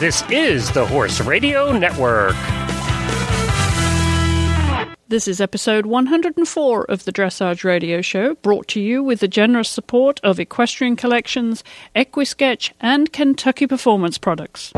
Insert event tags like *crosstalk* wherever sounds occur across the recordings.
This is the Horse Radio Network. This is episode 104 of the Dressage Radio Show, brought to you with the generous support of Equestrian Collections, Equisketch, and Kentucky Performance Products.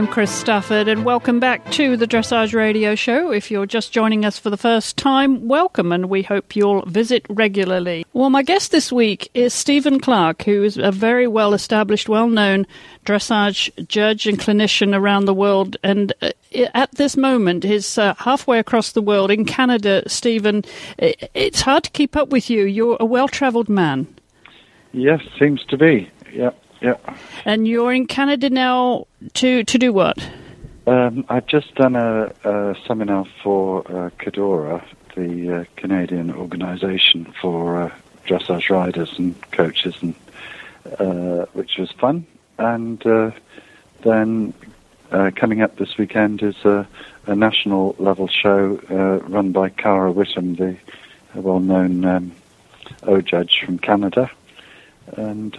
I'm Chris Stafford, and welcome back to the Dressage Radio Show. If you're just joining us for the first time, welcome, and we hope you'll visit regularly. Well, my guest this week is Stephen Clarke, who is a very well established, well known dressage judge and clinician around the world. And uh, at this moment, is uh, halfway across the world in Canada. Stephen, it's hard to keep up with you. You're a well traveled man. Yes, seems to be. Yeah. Yeah. And you're in Canada now to to do what? Um, I've just done a, a seminar for uh, CADORA, the uh, Canadian organisation for uh, dressage riders and coaches, and uh, which was fun. And uh, then uh, coming up this weekend is a, a national level show run by Cara Whitham, the well-known um, O judge from Canada, and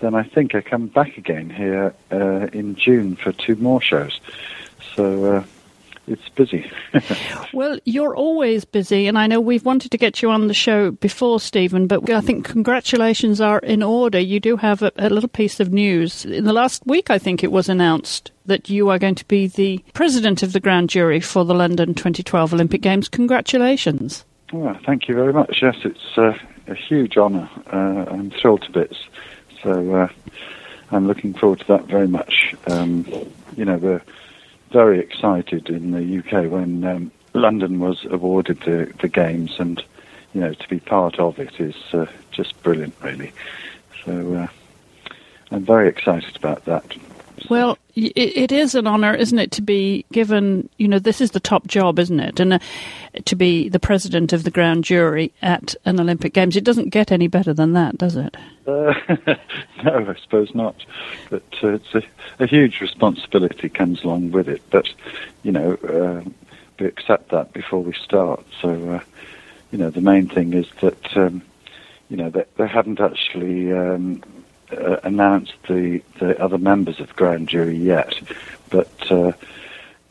then I think I come back again here uh, in June for two more shows. So uh, it's busy. *laughs* well, you're always busy, and I know we've wanted to get you on the show before, Stephen, but I think congratulations are in order. You do have a, a little piece of news. In the last week, I think it was announced that you are going to be the president of the grand jury for the London 2012 Olympic Games. Congratulations. Well, thank you very much. Yes, it's uh, a huge honour. Uh, I'm thrilled to bits. So uh, I'm looking forward to that very much. Um, you know, we're very excited in the UK when um, London was awarded the, the games, and you know, to be part of it is uh, just brilliant, really. So uh, I'm very excited about that. Well, it is an honour, isn't it, to be given, you know, this is the top job, isn't it? And uh, to be the president of the grand jury at an Olympic Games. It doesn't get any better than that, does it? Uh, *laughs* no, I suppose not. But uh, it's a, a, huge responsibility comes along with it. But, you know, uh, we accept that before we start. So, uh, you know, the main thing is that, um, you know, they, they haven't actually um, uh, announced the, the other members of the grand jury yet, but uh,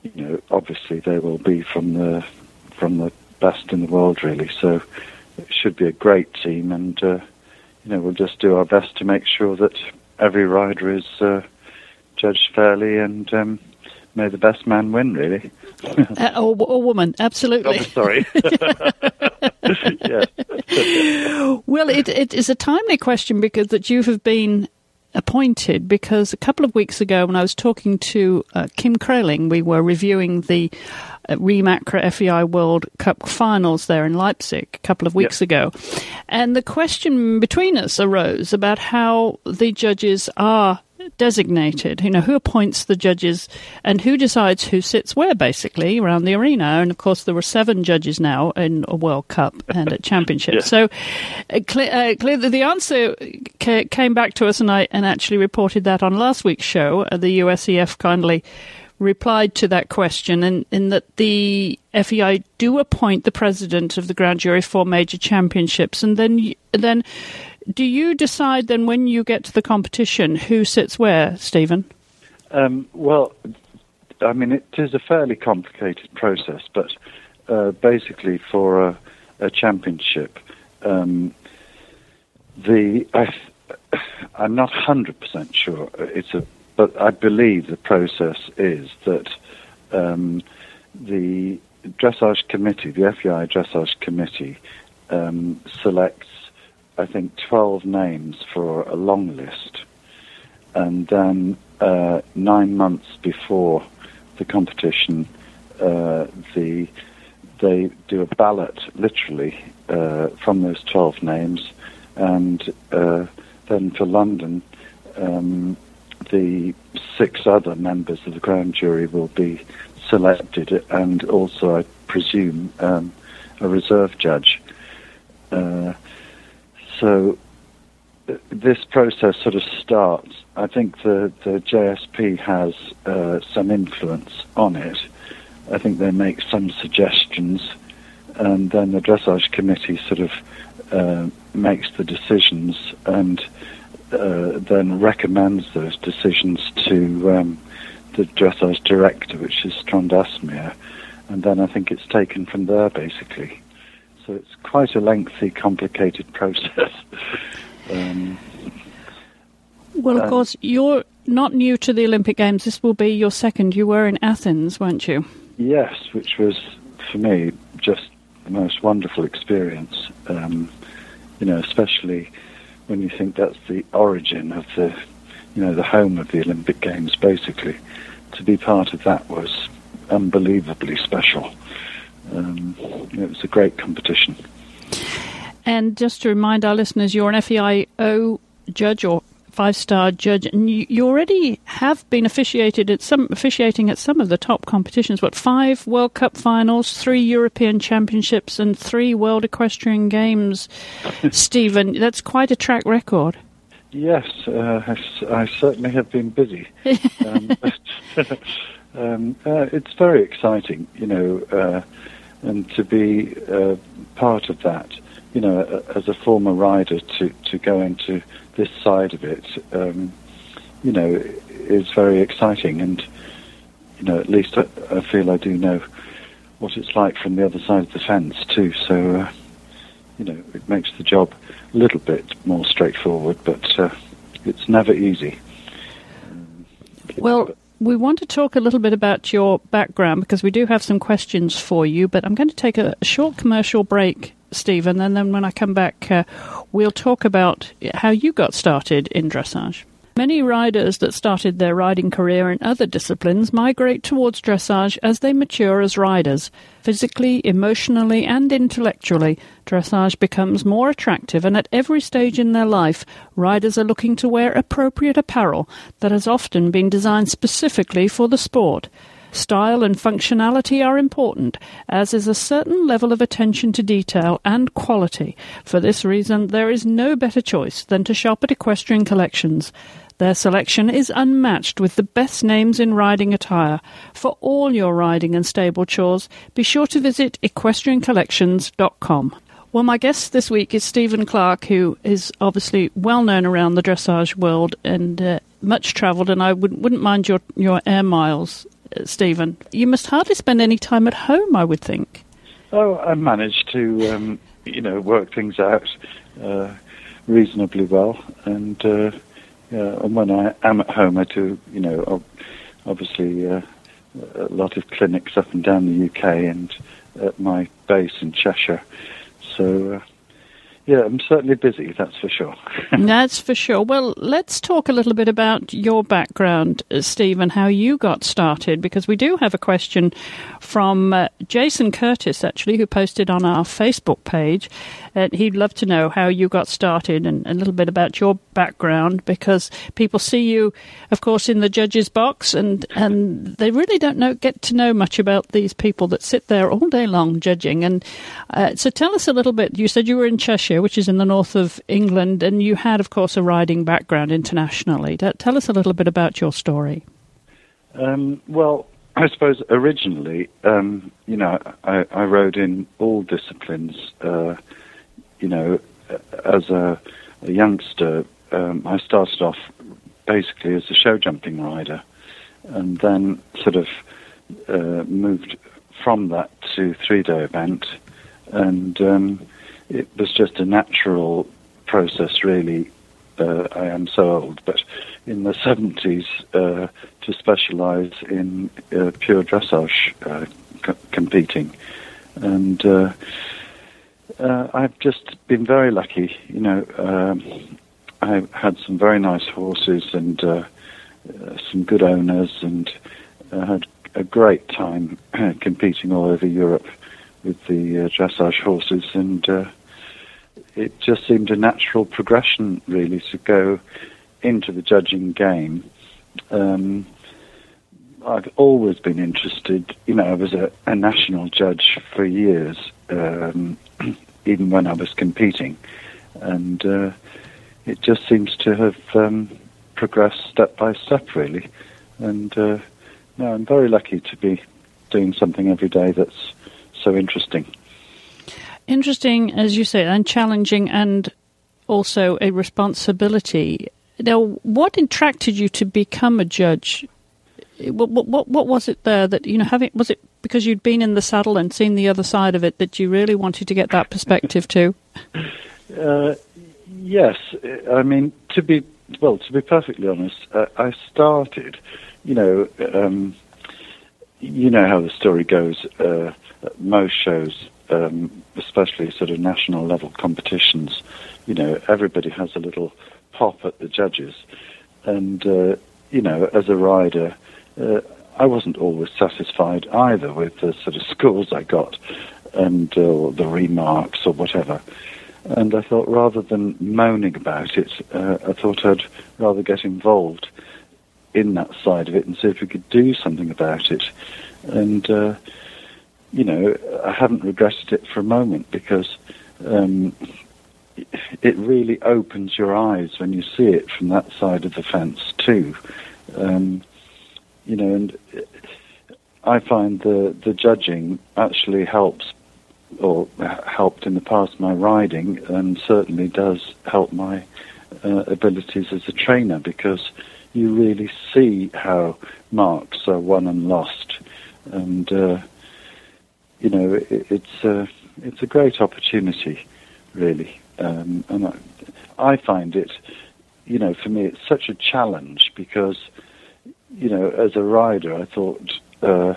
you know, obviously they will be from the from the best in the world, really. So it should be a great team, and uh, you know, we'll just do our best to make sure that every rider is uh, judged fairly, and um, may the best man win, really. uh, or, or, woman, absolutely. Oh, sorry. *laughs* well, it, it is a timely question because that you have been appointed because a couple of weeks ago when I was talking to uh, Kim Kraling, we were reviewing the uh, Reem Acra FEI World Cup finals there in Leipzig a couple of weeks yep. ago. And the question between us arose about how the judges are designated? You know, who appoints the judges and who decides who sits where, basically, around the arena? And of course, there were seven judges now in a World Cup and at Championships. *laughs* yeah. So, uh, clear, uh, clear the answer ca- came back to us, and I and actually reported that on last week's show. Uh, the USEF kindly replied to that question in, in that the FEI do appoint the president of the grand jury for major championships, and then then do you decide then when you get to the competition who sits where, Stephen? Um, well, I mean, it is a fairly complicated process, but uh, basically for a, a championship, um, the I, am not hundred percent sure. It's a, but I believe the process is that um, the dressage committee, the FEI dressage committee, um, selects I think, 12 names for a long list. And then uh, nine months before the competition, uh, the they do a ballot, literally, uh, from those 12 names. And uh, then for London, um, the six other members of the grand jury will be selected, and also, I presume, um, a reserve judge. So this process sort of starts. I think the, the JSP has uh, some influence on it. I think they make some suggestions, and then the dressage committee sort of uh, makes the decisions and uh, then recommends those decisions to um, the dressage director, which is Trond Asmyr, and then I think it's taken from there basically. So it's quite a lengthy, complicated process. *laughs* um, well, of course, you're not new to the Olympic Games. This will be your second. You were in Athens, weren't you? Yes, which was for me just the most wonderful experience. Um, you know, especially when you think that's the origin of the, you know, the home of the Olympic Games, basically. To be part of that was unbelievably special. Um, it was a great competition. And just to remind our listeners, you're an FEI O judge or five star judge, and you, you, already have been officiated at some officiating at some of the top competitions. What five World Cup finals, three European Championships, and three World Equestrian Games. *laughs* Stephen, that's quite a track record. Yes, uh, I, I, certainly have been busy. *laughs* um, *laughs* um, uh, it's very exciting, you know, uh, and to be uh, part of that. You know, as a former rider, to to go into this side of it, um, you know, is very exciting. And, you know, at least I, I, feel I do know what it's like from the other side of the fence, too. So, uh, you know, it makes the job a little bit more straightforward, but uh, it's never easy. Well, we want to talk a little bit about your background because we do have some questions for you, but I'm going to take a short commercial break Stephen, and then when I come back, uh, we'll talk about how you got started in dressage. Many riders that started their riding career in other disciplines migrate towards dressage as they mature as riders. Physically, emotionally, and intellectually, dressage becomes more attractive, and at every stage in their life, riders are looking to wear appropriate apparel that has often been designed specifically for the sport. Style and functionality are important, as is a certain level of attention to detail and quality. For this reason, there is no better choice than to shop at Equestrian Collections. Their selection is unmatched with the best names in riding attire. For all your riding and stable chores, be sure to visit equestriancollections.com. Well, my guest this week is Stephen Clarke, who is obviously well known around the dressage world and uh, much travelled, and I would, wouldn't mind your, your air miles Stephen, you must hardly spend any time at home, I would think. Oh, I managed to, um, you know, work things out uh, reasonably well, and uh, yeah, and when I am at home, I do, you know, obviously uh, a lot of clinics up and down the UK and at my base in Cheshire. So uh, yeah, I'm certainly busy, that's for sure. *laughs* that's for sure. Well, let's talk a little bit about your background, uh, Steve, and how you got started, because we do have a question from uh, Jason Curtis, actually, who posted on our Facebook page. And he'd love to know how you got started and a little bit about your background, because people see you, of course, in the judge's box, and, and they really don't know get to know much about these people that sit there all day long judging. And uh, so tell us a little bit. You said you were in Cheshire which is in the north of England, and you had, of course, a riding background internationally. Tell us a little bit about your story. Um, well, I suppose originally, um, you know, I, I, rode in all disciplines. Uh, you know, as a, a youngster, um, I started off basically as a show jumping rider, and then sort of uh, moved from that to three day event, and um, it was just a natural process, really. Uh, I am so old, but in the 70s uh, to specialize in uh, pure dressage uh, c- competing. And uh, uh, I've just been very lucky. You know, um, I had some very nice horses and some good owners, and I had a great time *clears throat* competing all over Europe with the uh, dressage horses, and uh, it just seemed a natural progression, really, to go into the judging game. Um, I've always been interested. You know, I was a, a national judge for years, um, *clears throat* even when I was competing, and uh, it just seems to have um, progressed step by step, really. And uh, no, I'm very lucky to be doing something every day that's so interesting. Interesting, as you say, and challenging, and also a responsibility. Now, what attracted you to become a judge? What, what, what was it there that you know? Having was it because you'd been in the saddle and seen the other side of it that you really wanted to get that perspective *laughs* too? Uh, yes, I mean to be well, to be perfectly honest, uh, I started, you know, um, you know how the story goes. Uh, most shows, um, especially sort of national level competitions, you know, everybody has a little pop at the judges, and uh, you know, as a rider, uh, I wasn't always satisfied either with the sort of scores I got and uh, the remarks or whatever. And I thought rather than moaning about it, uh, I thought I'd rather get involved in that side of it and see if we could do something about it. And, uh, you know, I haven't regretted it for a moment because um, it really opens your eyes when you see it from that side of the fence too. Um, you know, and I find the the judging actually helps, or helped in the past my riding, and certainly does help my uh, abilities as a trainer because you really see how marks are won and lost, and uh, you know it, it's a it's a great opportunity, really, um, and I, I find it, you know, for me it's such a challenge because you know, as a rider, I thought, uh,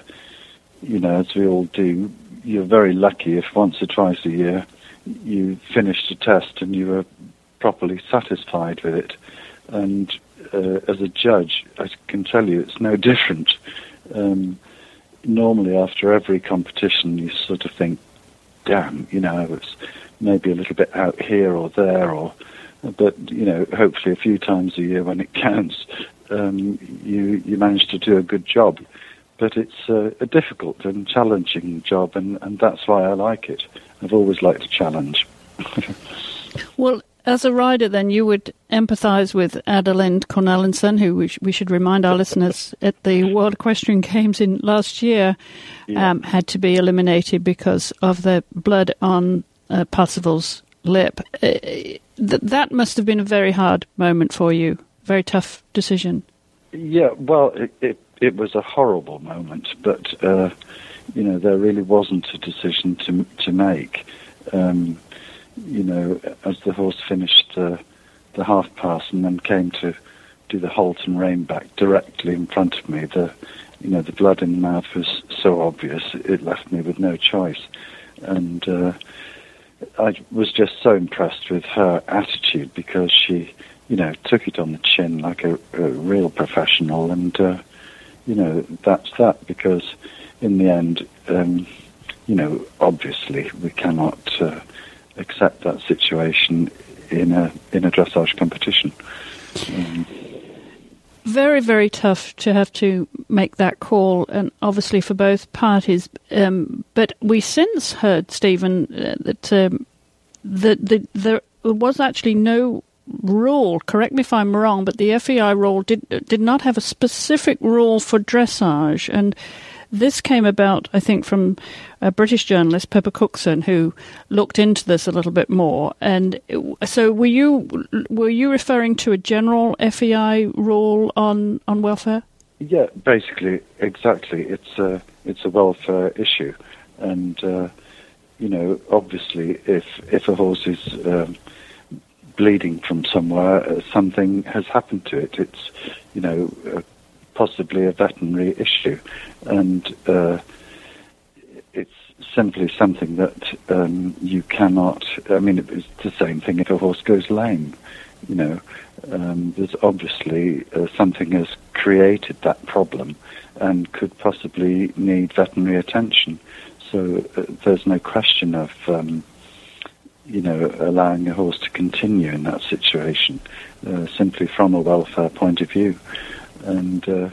you know, as we all do, you're very lucky if once or twice a year you finished a test and you were properly satisfied with it. And uh, as a judge, I can tell you it's no different. Um, normally, after every competition, you sort of think, damn, you know, I was maybe a little bit out here or there, or but you know, hopefully a few times a year when it *laughs* counts, um, you you manage to do a good job. But it's a, a difficult and challenging job, and, and that's why I like it. I've always liked a challenge. *laughs* well, as a rider, then you would empathise with Adelinde Cornelissen, who we, sh- we, should remind our listeners at the World Equestrian Games in last year yeah. um, had to be eliminated because of the blood on uh, lip. Uh, th- that must have been a very hard moment for you very tough decision. Yeah, well, it, it, it was a horrible moment, but uh, you know there really wasn't a decision to to make. Um, you know, as the horse finished uh, the half pass and then came to do the halt and rein back directly in front of me, the you know the blood in the mouth was so obvious it left me with no choice, and uh, I was just so impressed with her attitude because she you know, took it on the chin like a, a real professional, and uh, you know, that's that. Because in the end, um, you know, obviously we cannot uh, accept that situation in a in a dressage competition. Um, very, very tough to have to make that call, and obviously for both parties. Um, but we since heard, Stephen, uh, that um, the, the, there was actually no rule, correct me if I'm wrong, but the FEI rule did did not have a specific rule for dressage, and this came about, I think, from a British journalist, Pippa Cuckson, who looked into this a little bit more. And so, were you were you referring to a general FEI rule on on welfare? Yeah, basically, exactly. It's a it's a welfare issue, and uh, you know, obviously, if if a horse is um, bleeding from somewhere, uh, something has happened to it. It's, you know, uh, possibly a veterinary issue, and uh, it's simply something that um, you cannot. I mean, it's the same thing if a horse goes lame. You know, um, there's obviously uh, something has created that problem and could possibly need veterinary attention. So uh, there's no question of um, you know, allowing a horse to continue in that situation, uh, simply from a welfare point of view. And, uh,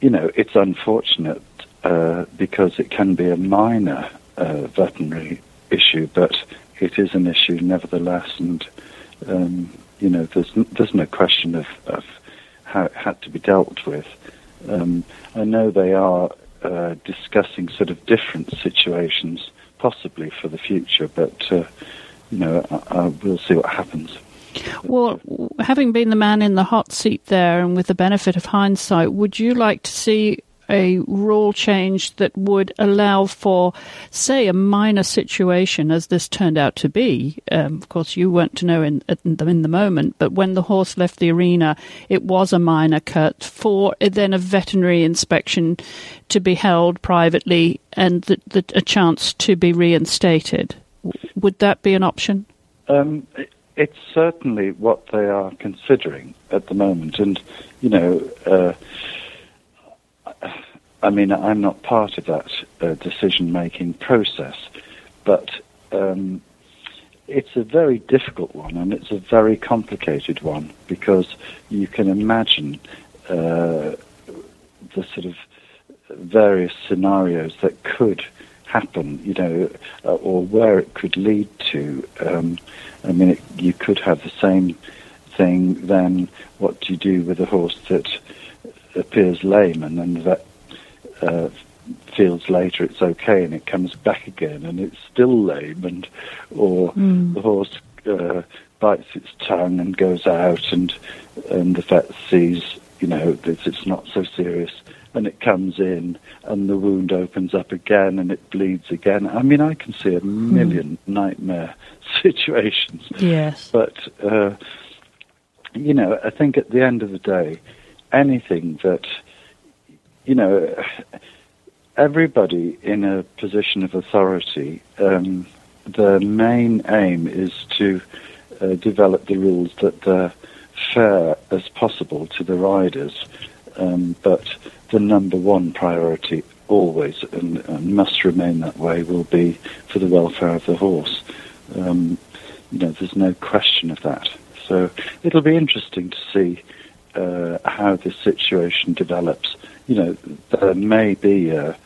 you know, it's unfortunate uh, because it can be a minor uh, veterinary issue, but it is an issue nevertheless. And, um, you know, there's there's no question of, of how it had to be dealt with. Um, I know they are uh, discussing sort of different situations, possibly for the future, but uh, you know, we'll see what happens. Well, having been the man in the hot seat there, and with the benefit of hindsight, would you like to see a rule change that would allow for, say, a minor situation, as this turned out to be. Um, of course, you weren't to know in, in the moment, but when the horse left the arena, it was a minor cut for then a veterinary inspection to be held privately and the, the, a chance to be reinstated. Would that be an option? Um, it's certainly what they are considering at the moment, and you know. Uh, I mean, I'm not part of that uh, decision-making process, but um, it's a very difficult one and it's a very complicated one because you can imagine uh, the sort of various scenarios that could happen, you know, uh, or where it could lead to. Um, I mean, it, you could have the same thing. Then, what do you do with a horse that appears lame, and then the vet uh, feels later it's okay and it comes back again and it's still lame and or mm. the horse uh, bites its tongue and goes out and and the vet sees you know that it's not so serious and it comes in and the wound opens up again and it bleeds again. I mean, I can see a hmm. million mm. nightmare *laughs* situations. Yes. But, uh, you know, I think at the end of the day, anything that you know, everybody in a position of authority, um, the main aim is to uh, develop the rules that are fair as possible to the riders. Um, but the number one priority always and, and, must remain that way will be for the welfare of the horse. Um, you know, there's no question of that. So it'll be interesting to see uh, how this situation develops you know, there may be a,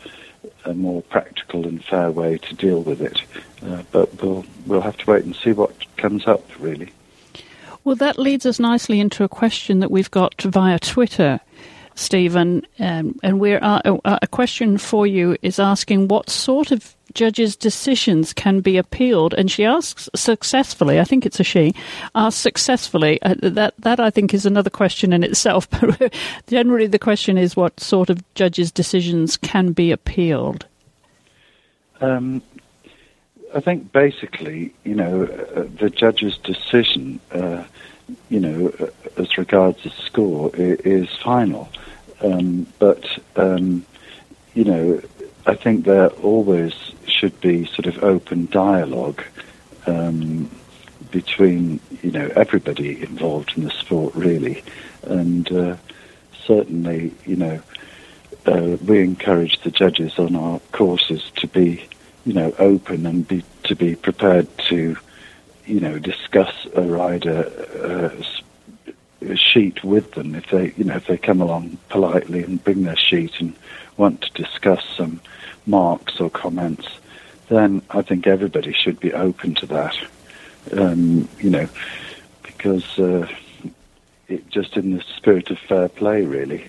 a more practical and fair way to deal with it, uh, but we'll we'll have to wait and see what comes up, really. Well, that leads us nicely into a question that we've got via Twitter. Stephen, um, and we're uh, uh, a question for you is asking what sort of judges' decisions can be appealed, and she asks successfully. I think it's a she. Asks successfully. Uh, that that I think is another question in itself. *laughs* But generally, the question is what sort of judges' decisions can be appealed. Um, I think basically, you know, uh, the judge's decision, uh, you know, uh, as regards the score, is, final. Um, but um, you know, I think there always should be sort of open dialogue um, between you know everybody involved in the sport really, and uh, certainly you know uh, we encourage the judges on our courses to be you know open and be to be prepared to you know discuss a rider uh, sheet with them if they you know if they come along politely and bring their sheet and want to discuss some marks or comments then I think everybody should be open to that. Um, you know, because uh, it just in the spirit of fair play, really.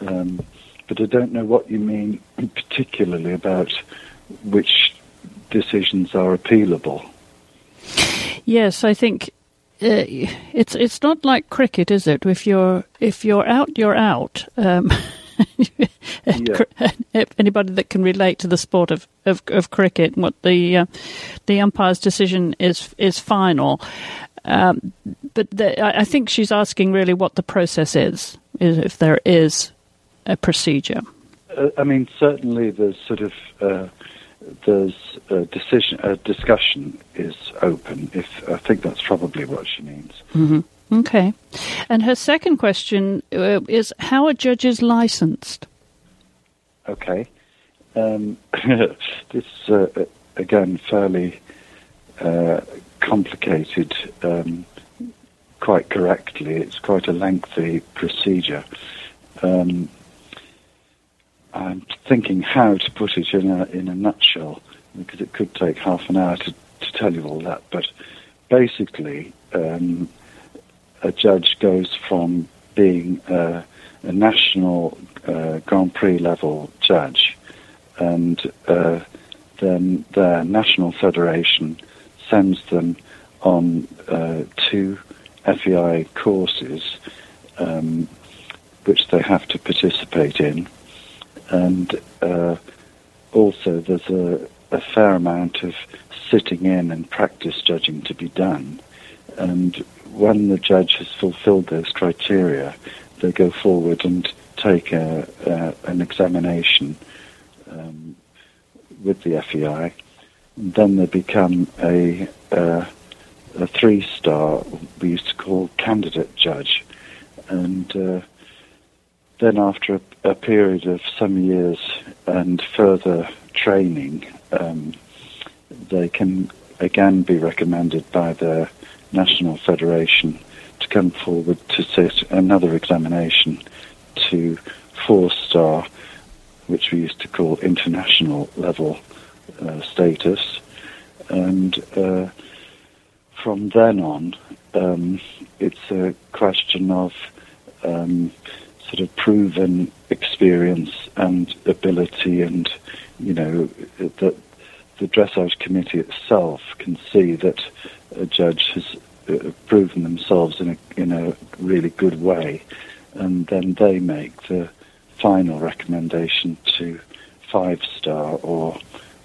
Um, but I don't know what you mean *clears throat* particularly about which decisions are appealable. Yes, I think uh, it's it's not like cricket, is it? If you're if you're out, you're out. Um, *laughs* Anybody that can relate to the sport of, of, of cricket, what the uh, the umpire's decision is is final. Um, but the, I think she's asking really what the process is, is if there is a procedure. Uh, I mean, certainly there's sort of uh, there's a decision, a discussion is open. If I think that's probably what she means. Mm-hmm. Okay. And her second question uh, is how are judges licensed? Okay. Um, *laughs* this uh, again fairly uh, complicated. Um, quite correctly, it's quite a lengthy procedure. Um, I'm thinking how to put it in a in a nutshell because it could take half an hour to, to tell you all that. But basically, um, a judge goes from being a, a national uh, Grand Prix level judge, and uh, then the national federation sends them on uh, two FEI courses, um, which they have to participate in, and uh, also there's a, a fair amount of sitting in and practice judging to be done. And when the judge has fulfilled those criteria, they go forward and take a, a, an examination um, with the FEI. And then they become a, a, a three-star, we used to call candidate judge. And uh, then after a, a, period of some years and further training, um, they can again be recommended by their National Federation to come forward to sit another examination to four star, which we used to call international level uh, status. And uh, from then on, um, it's a question of um, sort of proven experience and ability, and you know that the dressage committee itself can see that a judge has uh, proven themselves in a in a really good way, and then they make the final recommendation to five star or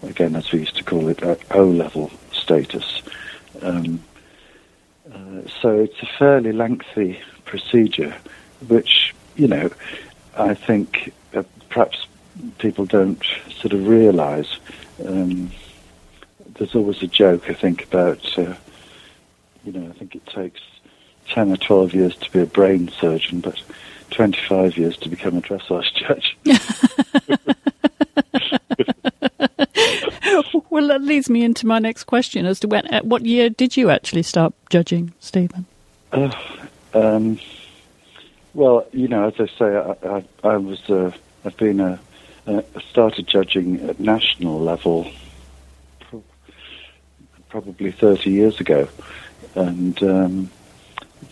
again as we used to call it O level status. Um, uh, so it's a fairly lengthy procedure, which you know I think uh, perhaps people don't sort of realise. Um, there's always a joke, I think, about, uh, you know, I think it takes 10 or 12 years to be a brain surgeon, but 25 years to become a dressage judge. *laughs* well, that leads me into my next question as to when, at what year did you actually start judging, Stephen? Uh, um, well, you know, as I say, I, I, I was, uh, I've been a, uh, started judging at national level probably 30 years ago. And um,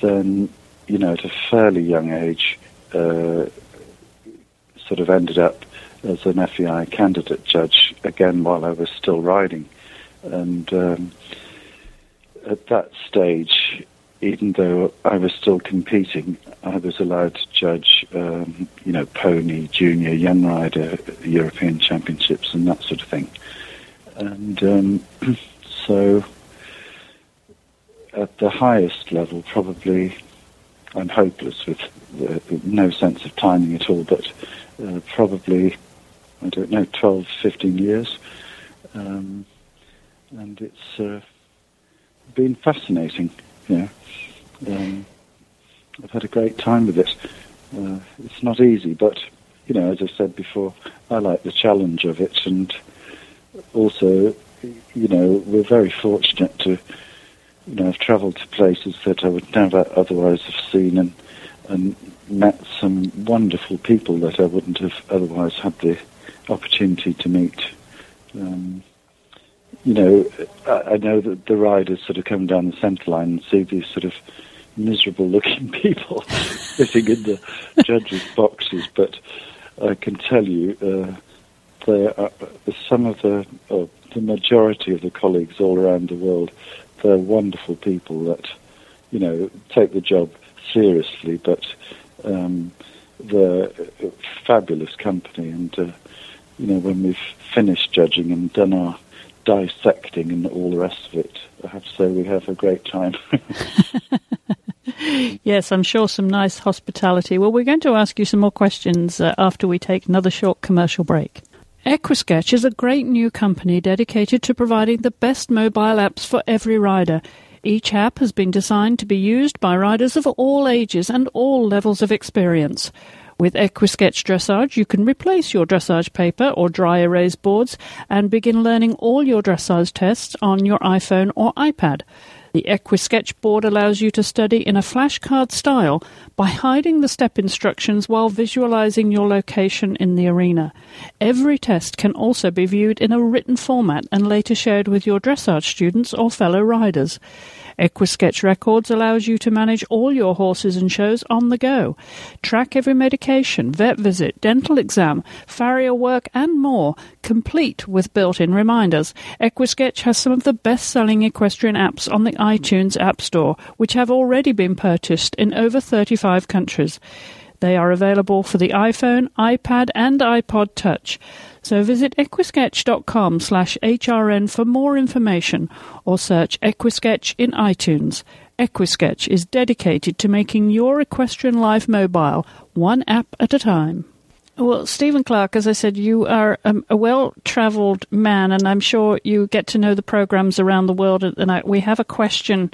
then, you know, at a fairly young age, uh, sort of ended up as an FEI candidate judge again while I was still riding. And um, at that stage, even though I was still competing, I was allowed to judge, um, you know, pony, junior, young rider, European championships, and that sort of thing. And um, *clears throat* So at the highest level, probably I'm hopeless with the, no sense of timing at all, but uh, probably, I don't know, 12, 15 years. Um, and it's uh, been fascinating, know. Um, I've had a great time with it. Uh, it's not easy, but, you know, as I said before, I like the challenge of it and also you know, we're very fortunate to, you know, have travelled to places that I would never otherwise have seen and, and met some wonderful people that I wouldn't have otherwise had the opportunity to meet. Um, you know, I, I, know that the riders sort of come down the centre line and see these sort of miserable looking *laughs* people *laughs* sitting in the judges' boxes, but I can tell you, uh, are some of the, oh, the majority of the colleagues all around the world, they're wonderful people that, you know, take the job seriously, but um, they're fabulous company. And, uh, you know, when we've finished judging and done our dissecting and all the rest of it, I have to say we have a great time. *laughs* yes, I'm sure some nice hospitality. Well, we're going to ask you some more questions uh, after we take another short commercial break. Equisketch is a great new company dedicated to providing the best mobile apps for every rider. Each app has been designed to be used by riders of all ages and all levels of experience. With Equisketch Dressage, you can replace your dressage paper or dry erase boards and begin learning all your dressage tests on your iPhone or iPad. The Equisketch board allows you to study in a flashcard style by hiding the step instructions while visualizing your location in the arena. Every test can also be viewed in a written format and later shared with your dressage students or fellow riders. Equisketch Records allows you to manage all your horses and shows on the go. Track every medication, vet visit, dental exam, farrier work, and more, complete with built in reminders. Equisketch has some of the best selling equestrian apps on the iTunes App Store, which have already been purchased in over 35 countries. They are available for the iPhone, iPad, and iPod Touch. So visit equisketch.com slash HRN for more information or search Equisketch in iTunes. Equisketch is dedicated to making your equestrian life mobile, one app at a time. Well, Stephen Clarke, as I said, you are um, a well travelled man, and I'm sure you get to know the programs around the world. And we have a question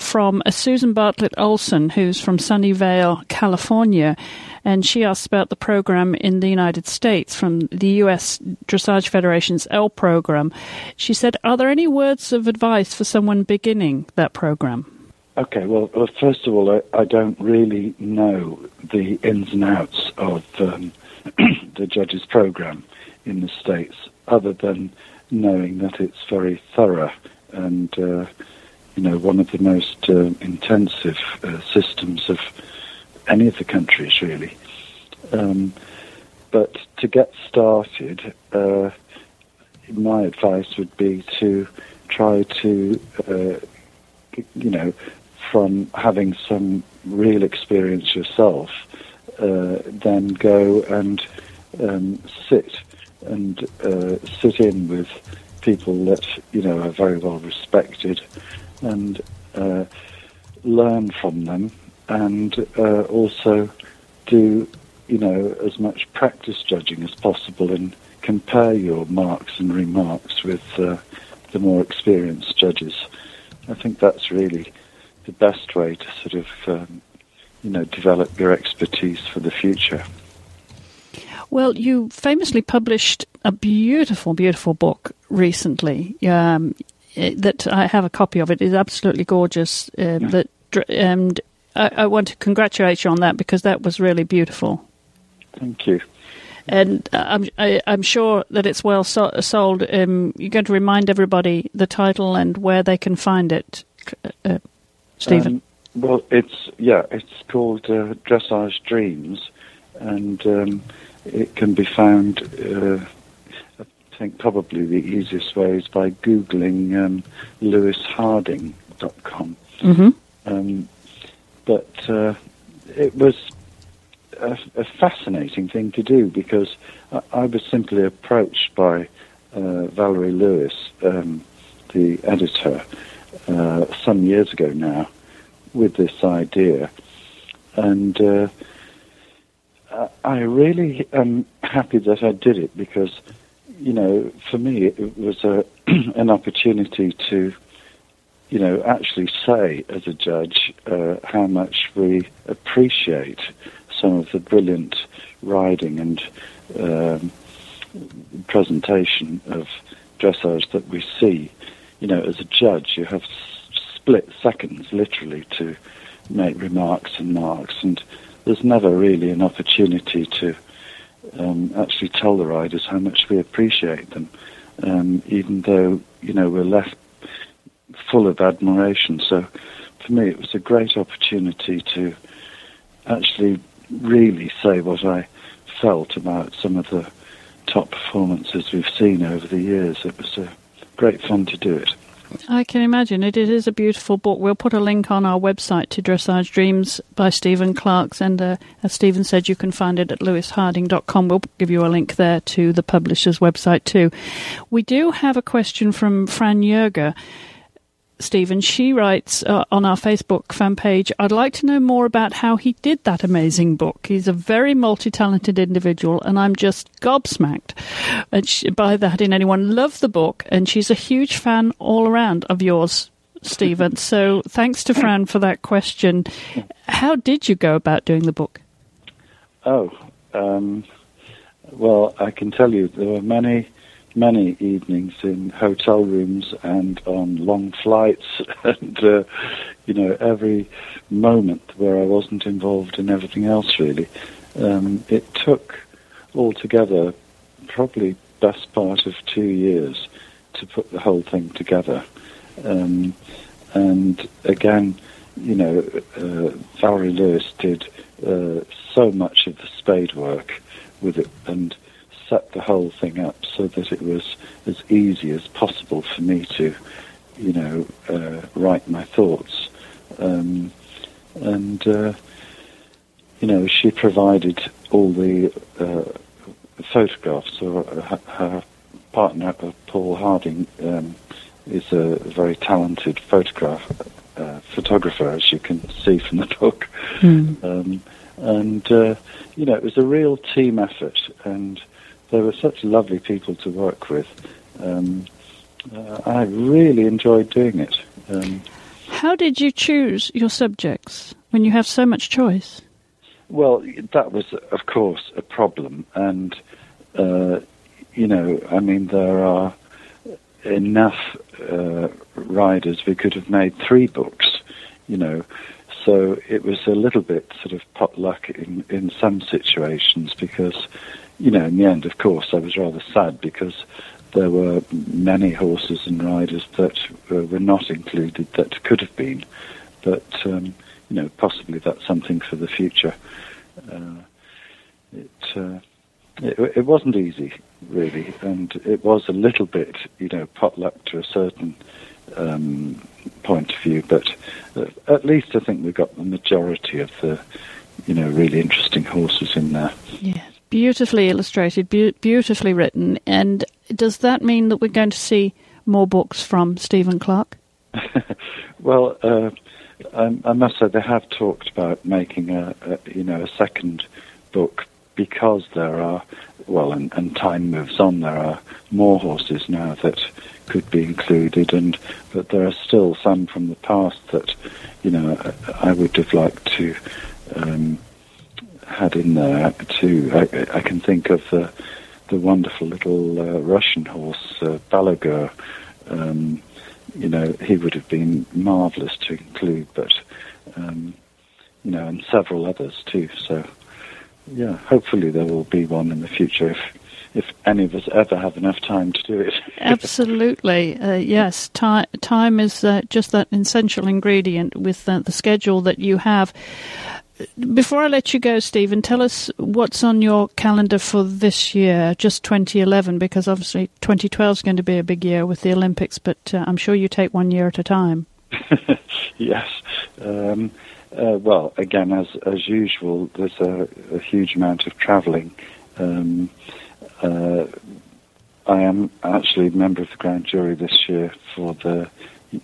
from Susan Bartlett Olson, who's from Sunnyvale, California, and she asked about the program in the United States from the U.S. Dressage Federation's L program. She said, Are there any words of advice for someone beginning that program? Okay, well, well first of all, I, I, don't really know the ins and outs of um, *clears throat* the judges' program in the States, other than knowing that it's very thorough and uh, you know, one of the most uh, intensive uh, systems of any of the countries, really. Um, but to get started, uh, my advice would be to try to, uh, you know, from having some real experience yourself, then go and um, sit and uh, sit in with people that you know are very well respected and uh, learn from them, and uh, also do you know as much practice judging as possible and compare your marks and remarks with uh, the more experienced judges. I think that's really the best way to sort of um, you know develop your expertise for the future. Well, you famously published a beautiful, beautiful book recently. Um, uh, that I have a copy of it is absolutely gorgeous. Um, yeah. That and I, I, want to congratulate you on that because that was really beautiful. Thank you. And uh, I'm I, am i am sure that it's well so, sold. Um, you're going to remind everybody the title and where they can find it, uh, Stephen. Um, well, it's yeah, it's called uh, Dressage Dreams, and um, it can be found uh, think probably the easiest way is by Googling um, lewisharding.com. Mm-hmm. Um, but uh, it was a, a, fascinating thing to do because I, I was simply approached by uh, Valerie Lewis, um, the editor, uh, some years ago now, with this idea. And uh, I really am happy that I did it because you know, for me, it was a, *clears throat* an opportunity to, you know, actually say as a judge uh, how much we appreciate some of the brilliant riding and um, presentation of dressage that we see. You know, as a judge, you have split seconds, literally, to make remarks and marks, and there's never really an opportunity to um, actually tell the riders how much we appreciate them, um, even though you know we're left full of admiration. So for me, it was a great opportunity to actually really say what I felt about some of the top performances we've seen over the years. It was a great fun to do it. I can imagine it. It is a beautiful book. We'll put a link on our website to Dressage Dreams by Stephen Clarke's, and uh, as Stephen said, you can find it at lewisharding.com. We'll give you a link there to the publisher's website too. We do have a question from Fran Yerger Stephen, she writes uh, on our Facebook fan page, I'd like to know more about how he did that amazing book. He's a very multi talented individual, and I'm just gobsmacked she, by that in anyone. Love the book, and she's a huge fan all around of yours, Stephen. *laughs* so thanks to Fran for that question. How did you go about doing the book? Oh, um, well, I can tell you there were many many evenings in hotel rooms and on long flights *laughs* and uh, you know every moment where I wasn't involved in everything else really. Um, it took altogether probably best part of two years to put the whole thing together. Um, and again, you know, uh, Valerie Lewis did uh, so much of the spade work with it and set the whole thing up so that it was as easy as possible for me to, you know, uh, write my thoughts. Um, and, uh, you know, she provided all the uh, photographs. So her, her partner, uh, Paul Harding, um, is a very talented photograph uh, photographer, as you can see from the *laughs* book. Mm. Um, and uh, you know, it was a real team effort, and they were such lovely people to work with. Um, uh, I really enjoyed doing it. Um, How did you choose your subjects when you have so much choice? Well, that was, of course, a problem, and uh, you know, I mean, there are enough uh, riders. We could have made three books, you know. So it was a little bit sort of potluck in, in some situations because, you know, in the end, of course, I was rather sad because there were many horses and riders that uh, were not included that could have been. But, um, you know, possibly that's something for the future. Uh, it, uh, it, it wasn't easy, really, and it was a little bit, you know, potluck to a certain um, point of view. But uh, at least I think we got the majority of the, you know, really interesting horses in there. Yeah, beautifully illustrated, be- beautifully written. And does that mean that we're going to see more books from Stephen Clarke? *laughs* well, uh, I, I, must say they have talked about making a, a, you know a second book because there are well, and, and time moves on. There are more horses now that could be included, and but there are still some from the past that you know I would have liked to um, had in there too. I, I, can think of the the wonderful little uh, Russian horse uh, Balagur. Um, you know, he would have been marvellous to include, but um, you know, and several others too. So yeah, hopefully there will be one in the future if if any of us ever have enough time to do it. *laughs* Absolutely, uh, yes. Time time is uh, just that essential ingredient with uh, the schedule that you have. Before I let you go, Stephen, tell us what's on your calendar for this year, just 2011, because obviously 2012 is going to be a big year with the Olympics, but uh, I'm sure you take one year at a time. *laughs* yes. Um, uh, well, again, as as usual, there's a, a huge amount of travelling. Um, uh, I am actually a member of the grand jury this year for the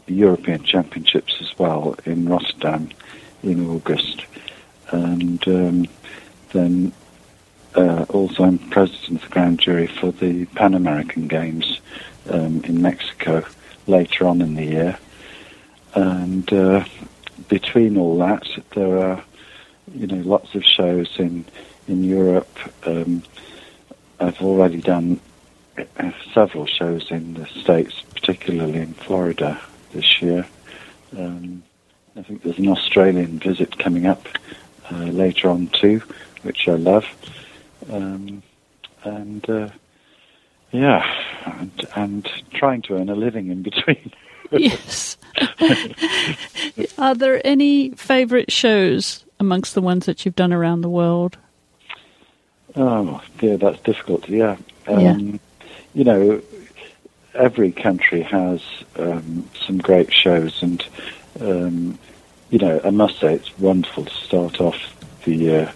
European Championships as well in Rotterdam in August, and um, then uh, also I'm president of the grand jury for the Pan American Games um, in Mexico later on in the year, and uh, between all that, there are you know lots of shows in in Europe. Um, I've already done uh, several shows in the states, particularly in Florida this year. Um, I think there's an Australian visit coming up uh, later on too, which I love. Um, and uh, yeah, and, and trying to earn a living in between. *laughs* yes. Are there any favourite shows amongst the ones that you've done around the world? Oh, dear, that's difficult. Yeah. Um, yeah. You know, every country has um, some great shows, and um, you know, I must say it's wonderful to start off the year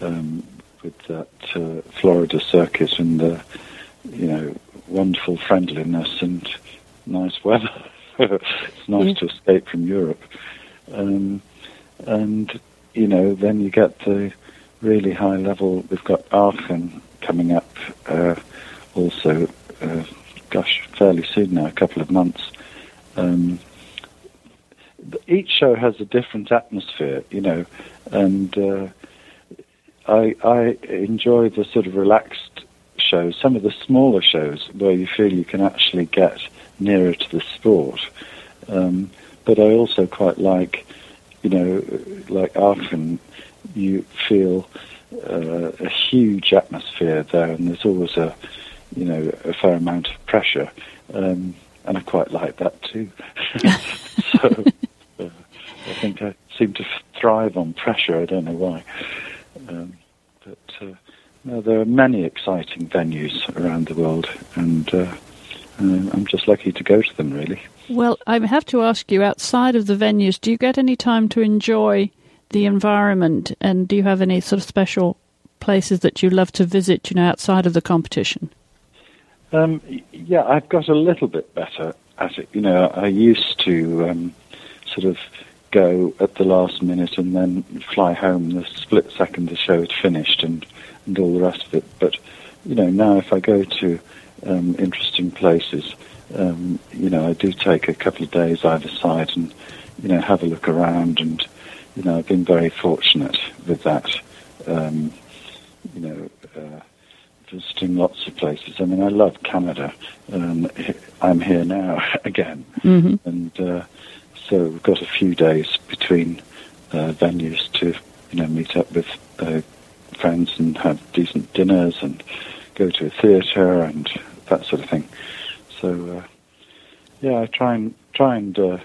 um, with that uh, Florida circuit and the, you know, wonderful friendliness and nice weather. *laughs* it's nice yeah. to escape from Europe. Um, and, you know, then you get the really high level. We've got Aachen coming up uh, also, uh, gosh, fairly soon now, a couple of months. Um, each show has a different atmosphere, you know, and uh, I, I enjoy the sort of relaxed shows, some of the smaller shows where you feel you can actually get nearer to the sport. Um, but I also quite like, you know, like Aachen, you feel uh, a huge atmosphere there, and there's always a, you know, a fair amount of pressure, um, and I quite like that too. *laughs* so I think I seem to thrive on pressure. I don't know why, um, but uh, no, there are many exciting venues around the world, and uh, uh, I'm just lucky to go to them. Really. Well, I have to ask you, outside of the venues, do you get any time to enjoy the environment, and do you have any sort of special places that you love to visit, you know, outside of the competition? Um, yeah, I've got a little bit better at it. You know, I used to um, sort of go at the last minute and then fly home the split second the show had finished and, and all the rest of it. But, you know, now if I go to um, interesting places, um, you know, I do take a couple of days either side and, you know, have a look around. And, you know, I've been very fortunate with that. Um, you know, uh, visiting lots of places. I mean, I love Canada. Um, I'm here now *laughs* again, mm-hmm. and uh, so we've got a few days between uh, venues to, you know, meet up with uh, friends and have decent dinners and go to a theatre and that sort of thing. So, uh, yeah, I try and try and uh,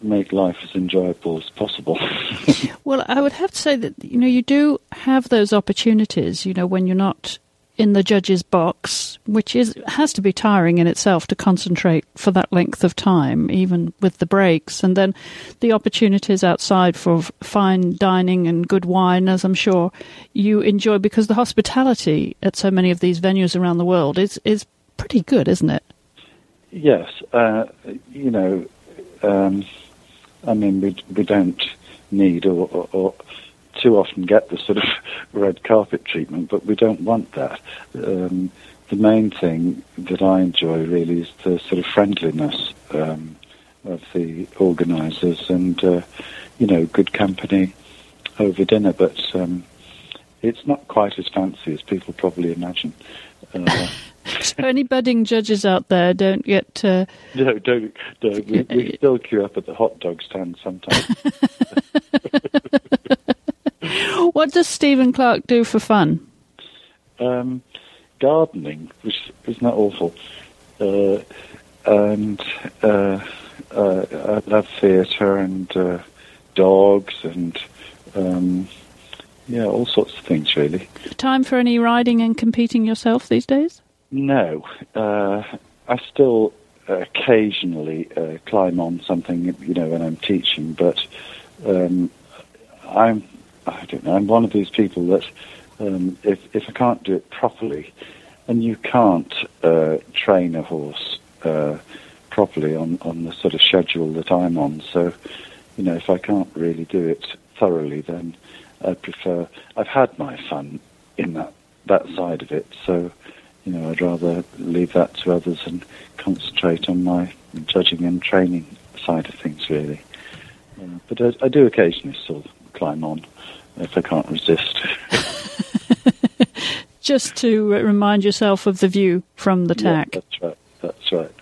make life as enjoyable as possible. *laughs* well, I would have to say that you know you do have those opportunities. You know, when you're not in the judge's box, which is has to be tiring in itself to concentrate for that length of time, even with the breaks, and then the opportunities outside for fine dining and good wine, as I'm sure you enjoy, because the hospitality at so many of these venues around the world is is pretty good, isn't it? Yes, uh, you know, um, I mean, we we don't need or, or, or, too often get the sort of *laughs* red carpet treatment, but we don't want that. Um, the main thing that I enjoy really is the sort of friendliness um, of the organisers and uh, you know good company over dinner, but um, it's not quite as fancy as people probably imagine. Uh, *laughs* so any budding judges out there don't get. Uh... No, don't. don't. We, we *laughs* still queue up at the hot dog stand sometimes. What does Stephen Clarke do for fun? Um, gardening, which isn't that awful. Uh, and uh, uh, I love theatre and uh, dogs and um, yeah, all sorts of things really. Time for any riding and competing yourself these days? No, uh, I still occasionally uh, climb on something, you know, when I'm teaching, but um, I'm I don't know. I'm one of these people that um, if if I can't do it properly, and you can't uh, train a horse uh, properly on on the sort of schedule that I'm on, so you know, if I can't really do it thoroughly, then I prefer. I've had my fun in that that side of it, so you know, I'd rather leave that to others and concentrate on my judging and training side of things, really. Uh, but I, I, do occasionally still climb on if I can't resist. *laughs* Just to remind yourself of the view from the tack. Yeah, that's right. That's right.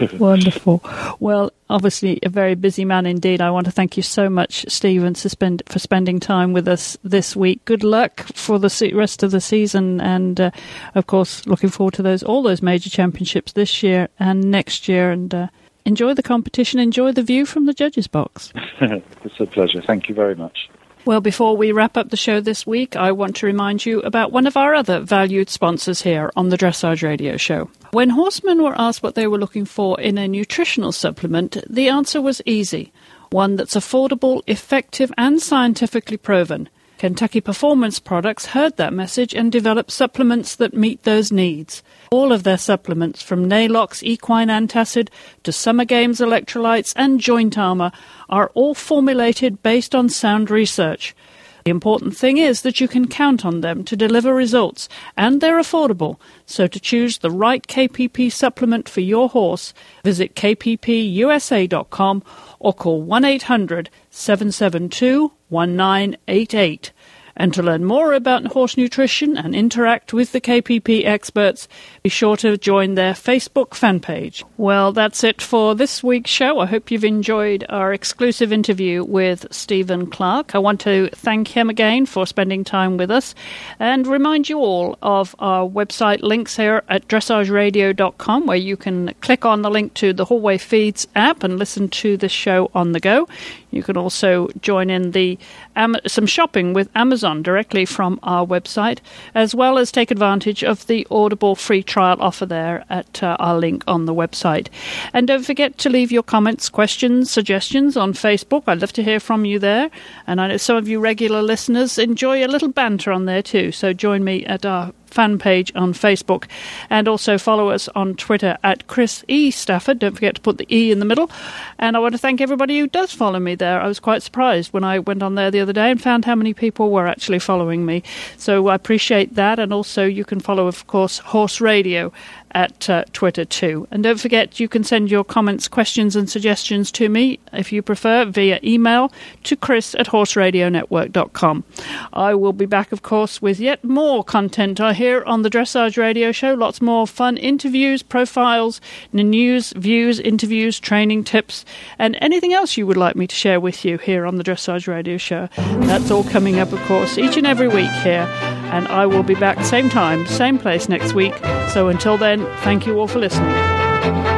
*laughs* Wonderful. Well, obviously, a very busy man indeed. I want to thank you so much, Stephen, spend, for spending time with us this week. Good luck for the rest of the season, and uh, of course, looking forward to those all those major championships this year and next year. And uh, enjoy the competition. Enjoy the view from the judges' box. *laughs* it's a pleasure. Thank you very much. Well, before we wrap up the show this week, I want to remind you about one of our other valued sponsors here on the Dressage Radio Show. When horsemen were asked what they were looking for in a nutritional supplement, the answer was easy one that's affordable, effective, and scientifically proven. Kentucky Performance Products heard that message and developed supplements that meet those needs. All of their supplements, from Neigh-Lox Equine Antacid to Summer Games Electrolytes and Joint Armor, are all formulated based on sound research. The important thing is that you can count on them to deliver results, and they're affordable. So to choose the right KPP supplement for your horse, visit kppusa.com or call 1 800 772 1988. And to learn more about horse nutrition and interact with the KPP experts, be sure to join their Facebook fan page. Well, that's it for this week's show. I hope you've enjoyed our exclusive interview with Stephen Clarke. I want to thank him again for spending time with us and remind you all of our website links here at dressageradio.com where you can click on the link to the Hallway Feeds app and listen to this show on the go. You can also join in the um, some shopping with Amazon directly from our website, as well as take advantage of the Audible free trial offer there at uh, our link on the website. And don't forget to leave your comments, questions, suggestions on Facebook. I'd love to hear from you there. And I know some of you regular listeners enjoy a little banter on there too. So join me at our fan page on Facebook and also follow us on Twitter at Chris E. Stafford. Don't forget to put the E in the middle. And I want to thank everybody who does follow me there. I was quite surprised when I went on there the other day and found how many people were actually following me. So I appreciate that. And also, you can follow, of course, Horse Radio at uh, Twitter too. And don't forget, you can send your comments, questions, and suggestions to me, if you prefer, via email to chris at horseradionetwork.com. I will be back, of course, with yet more content I hear on the Dressage Radio Show. Lots more fun interviews, profiles, news, views, interviews, training tips, and anything else you would like me to share with you here on the Dressage Radio Show. That's all coming up, of course, each and every week here. And I will be back same time, same place next week. So until then, thank you all for listening.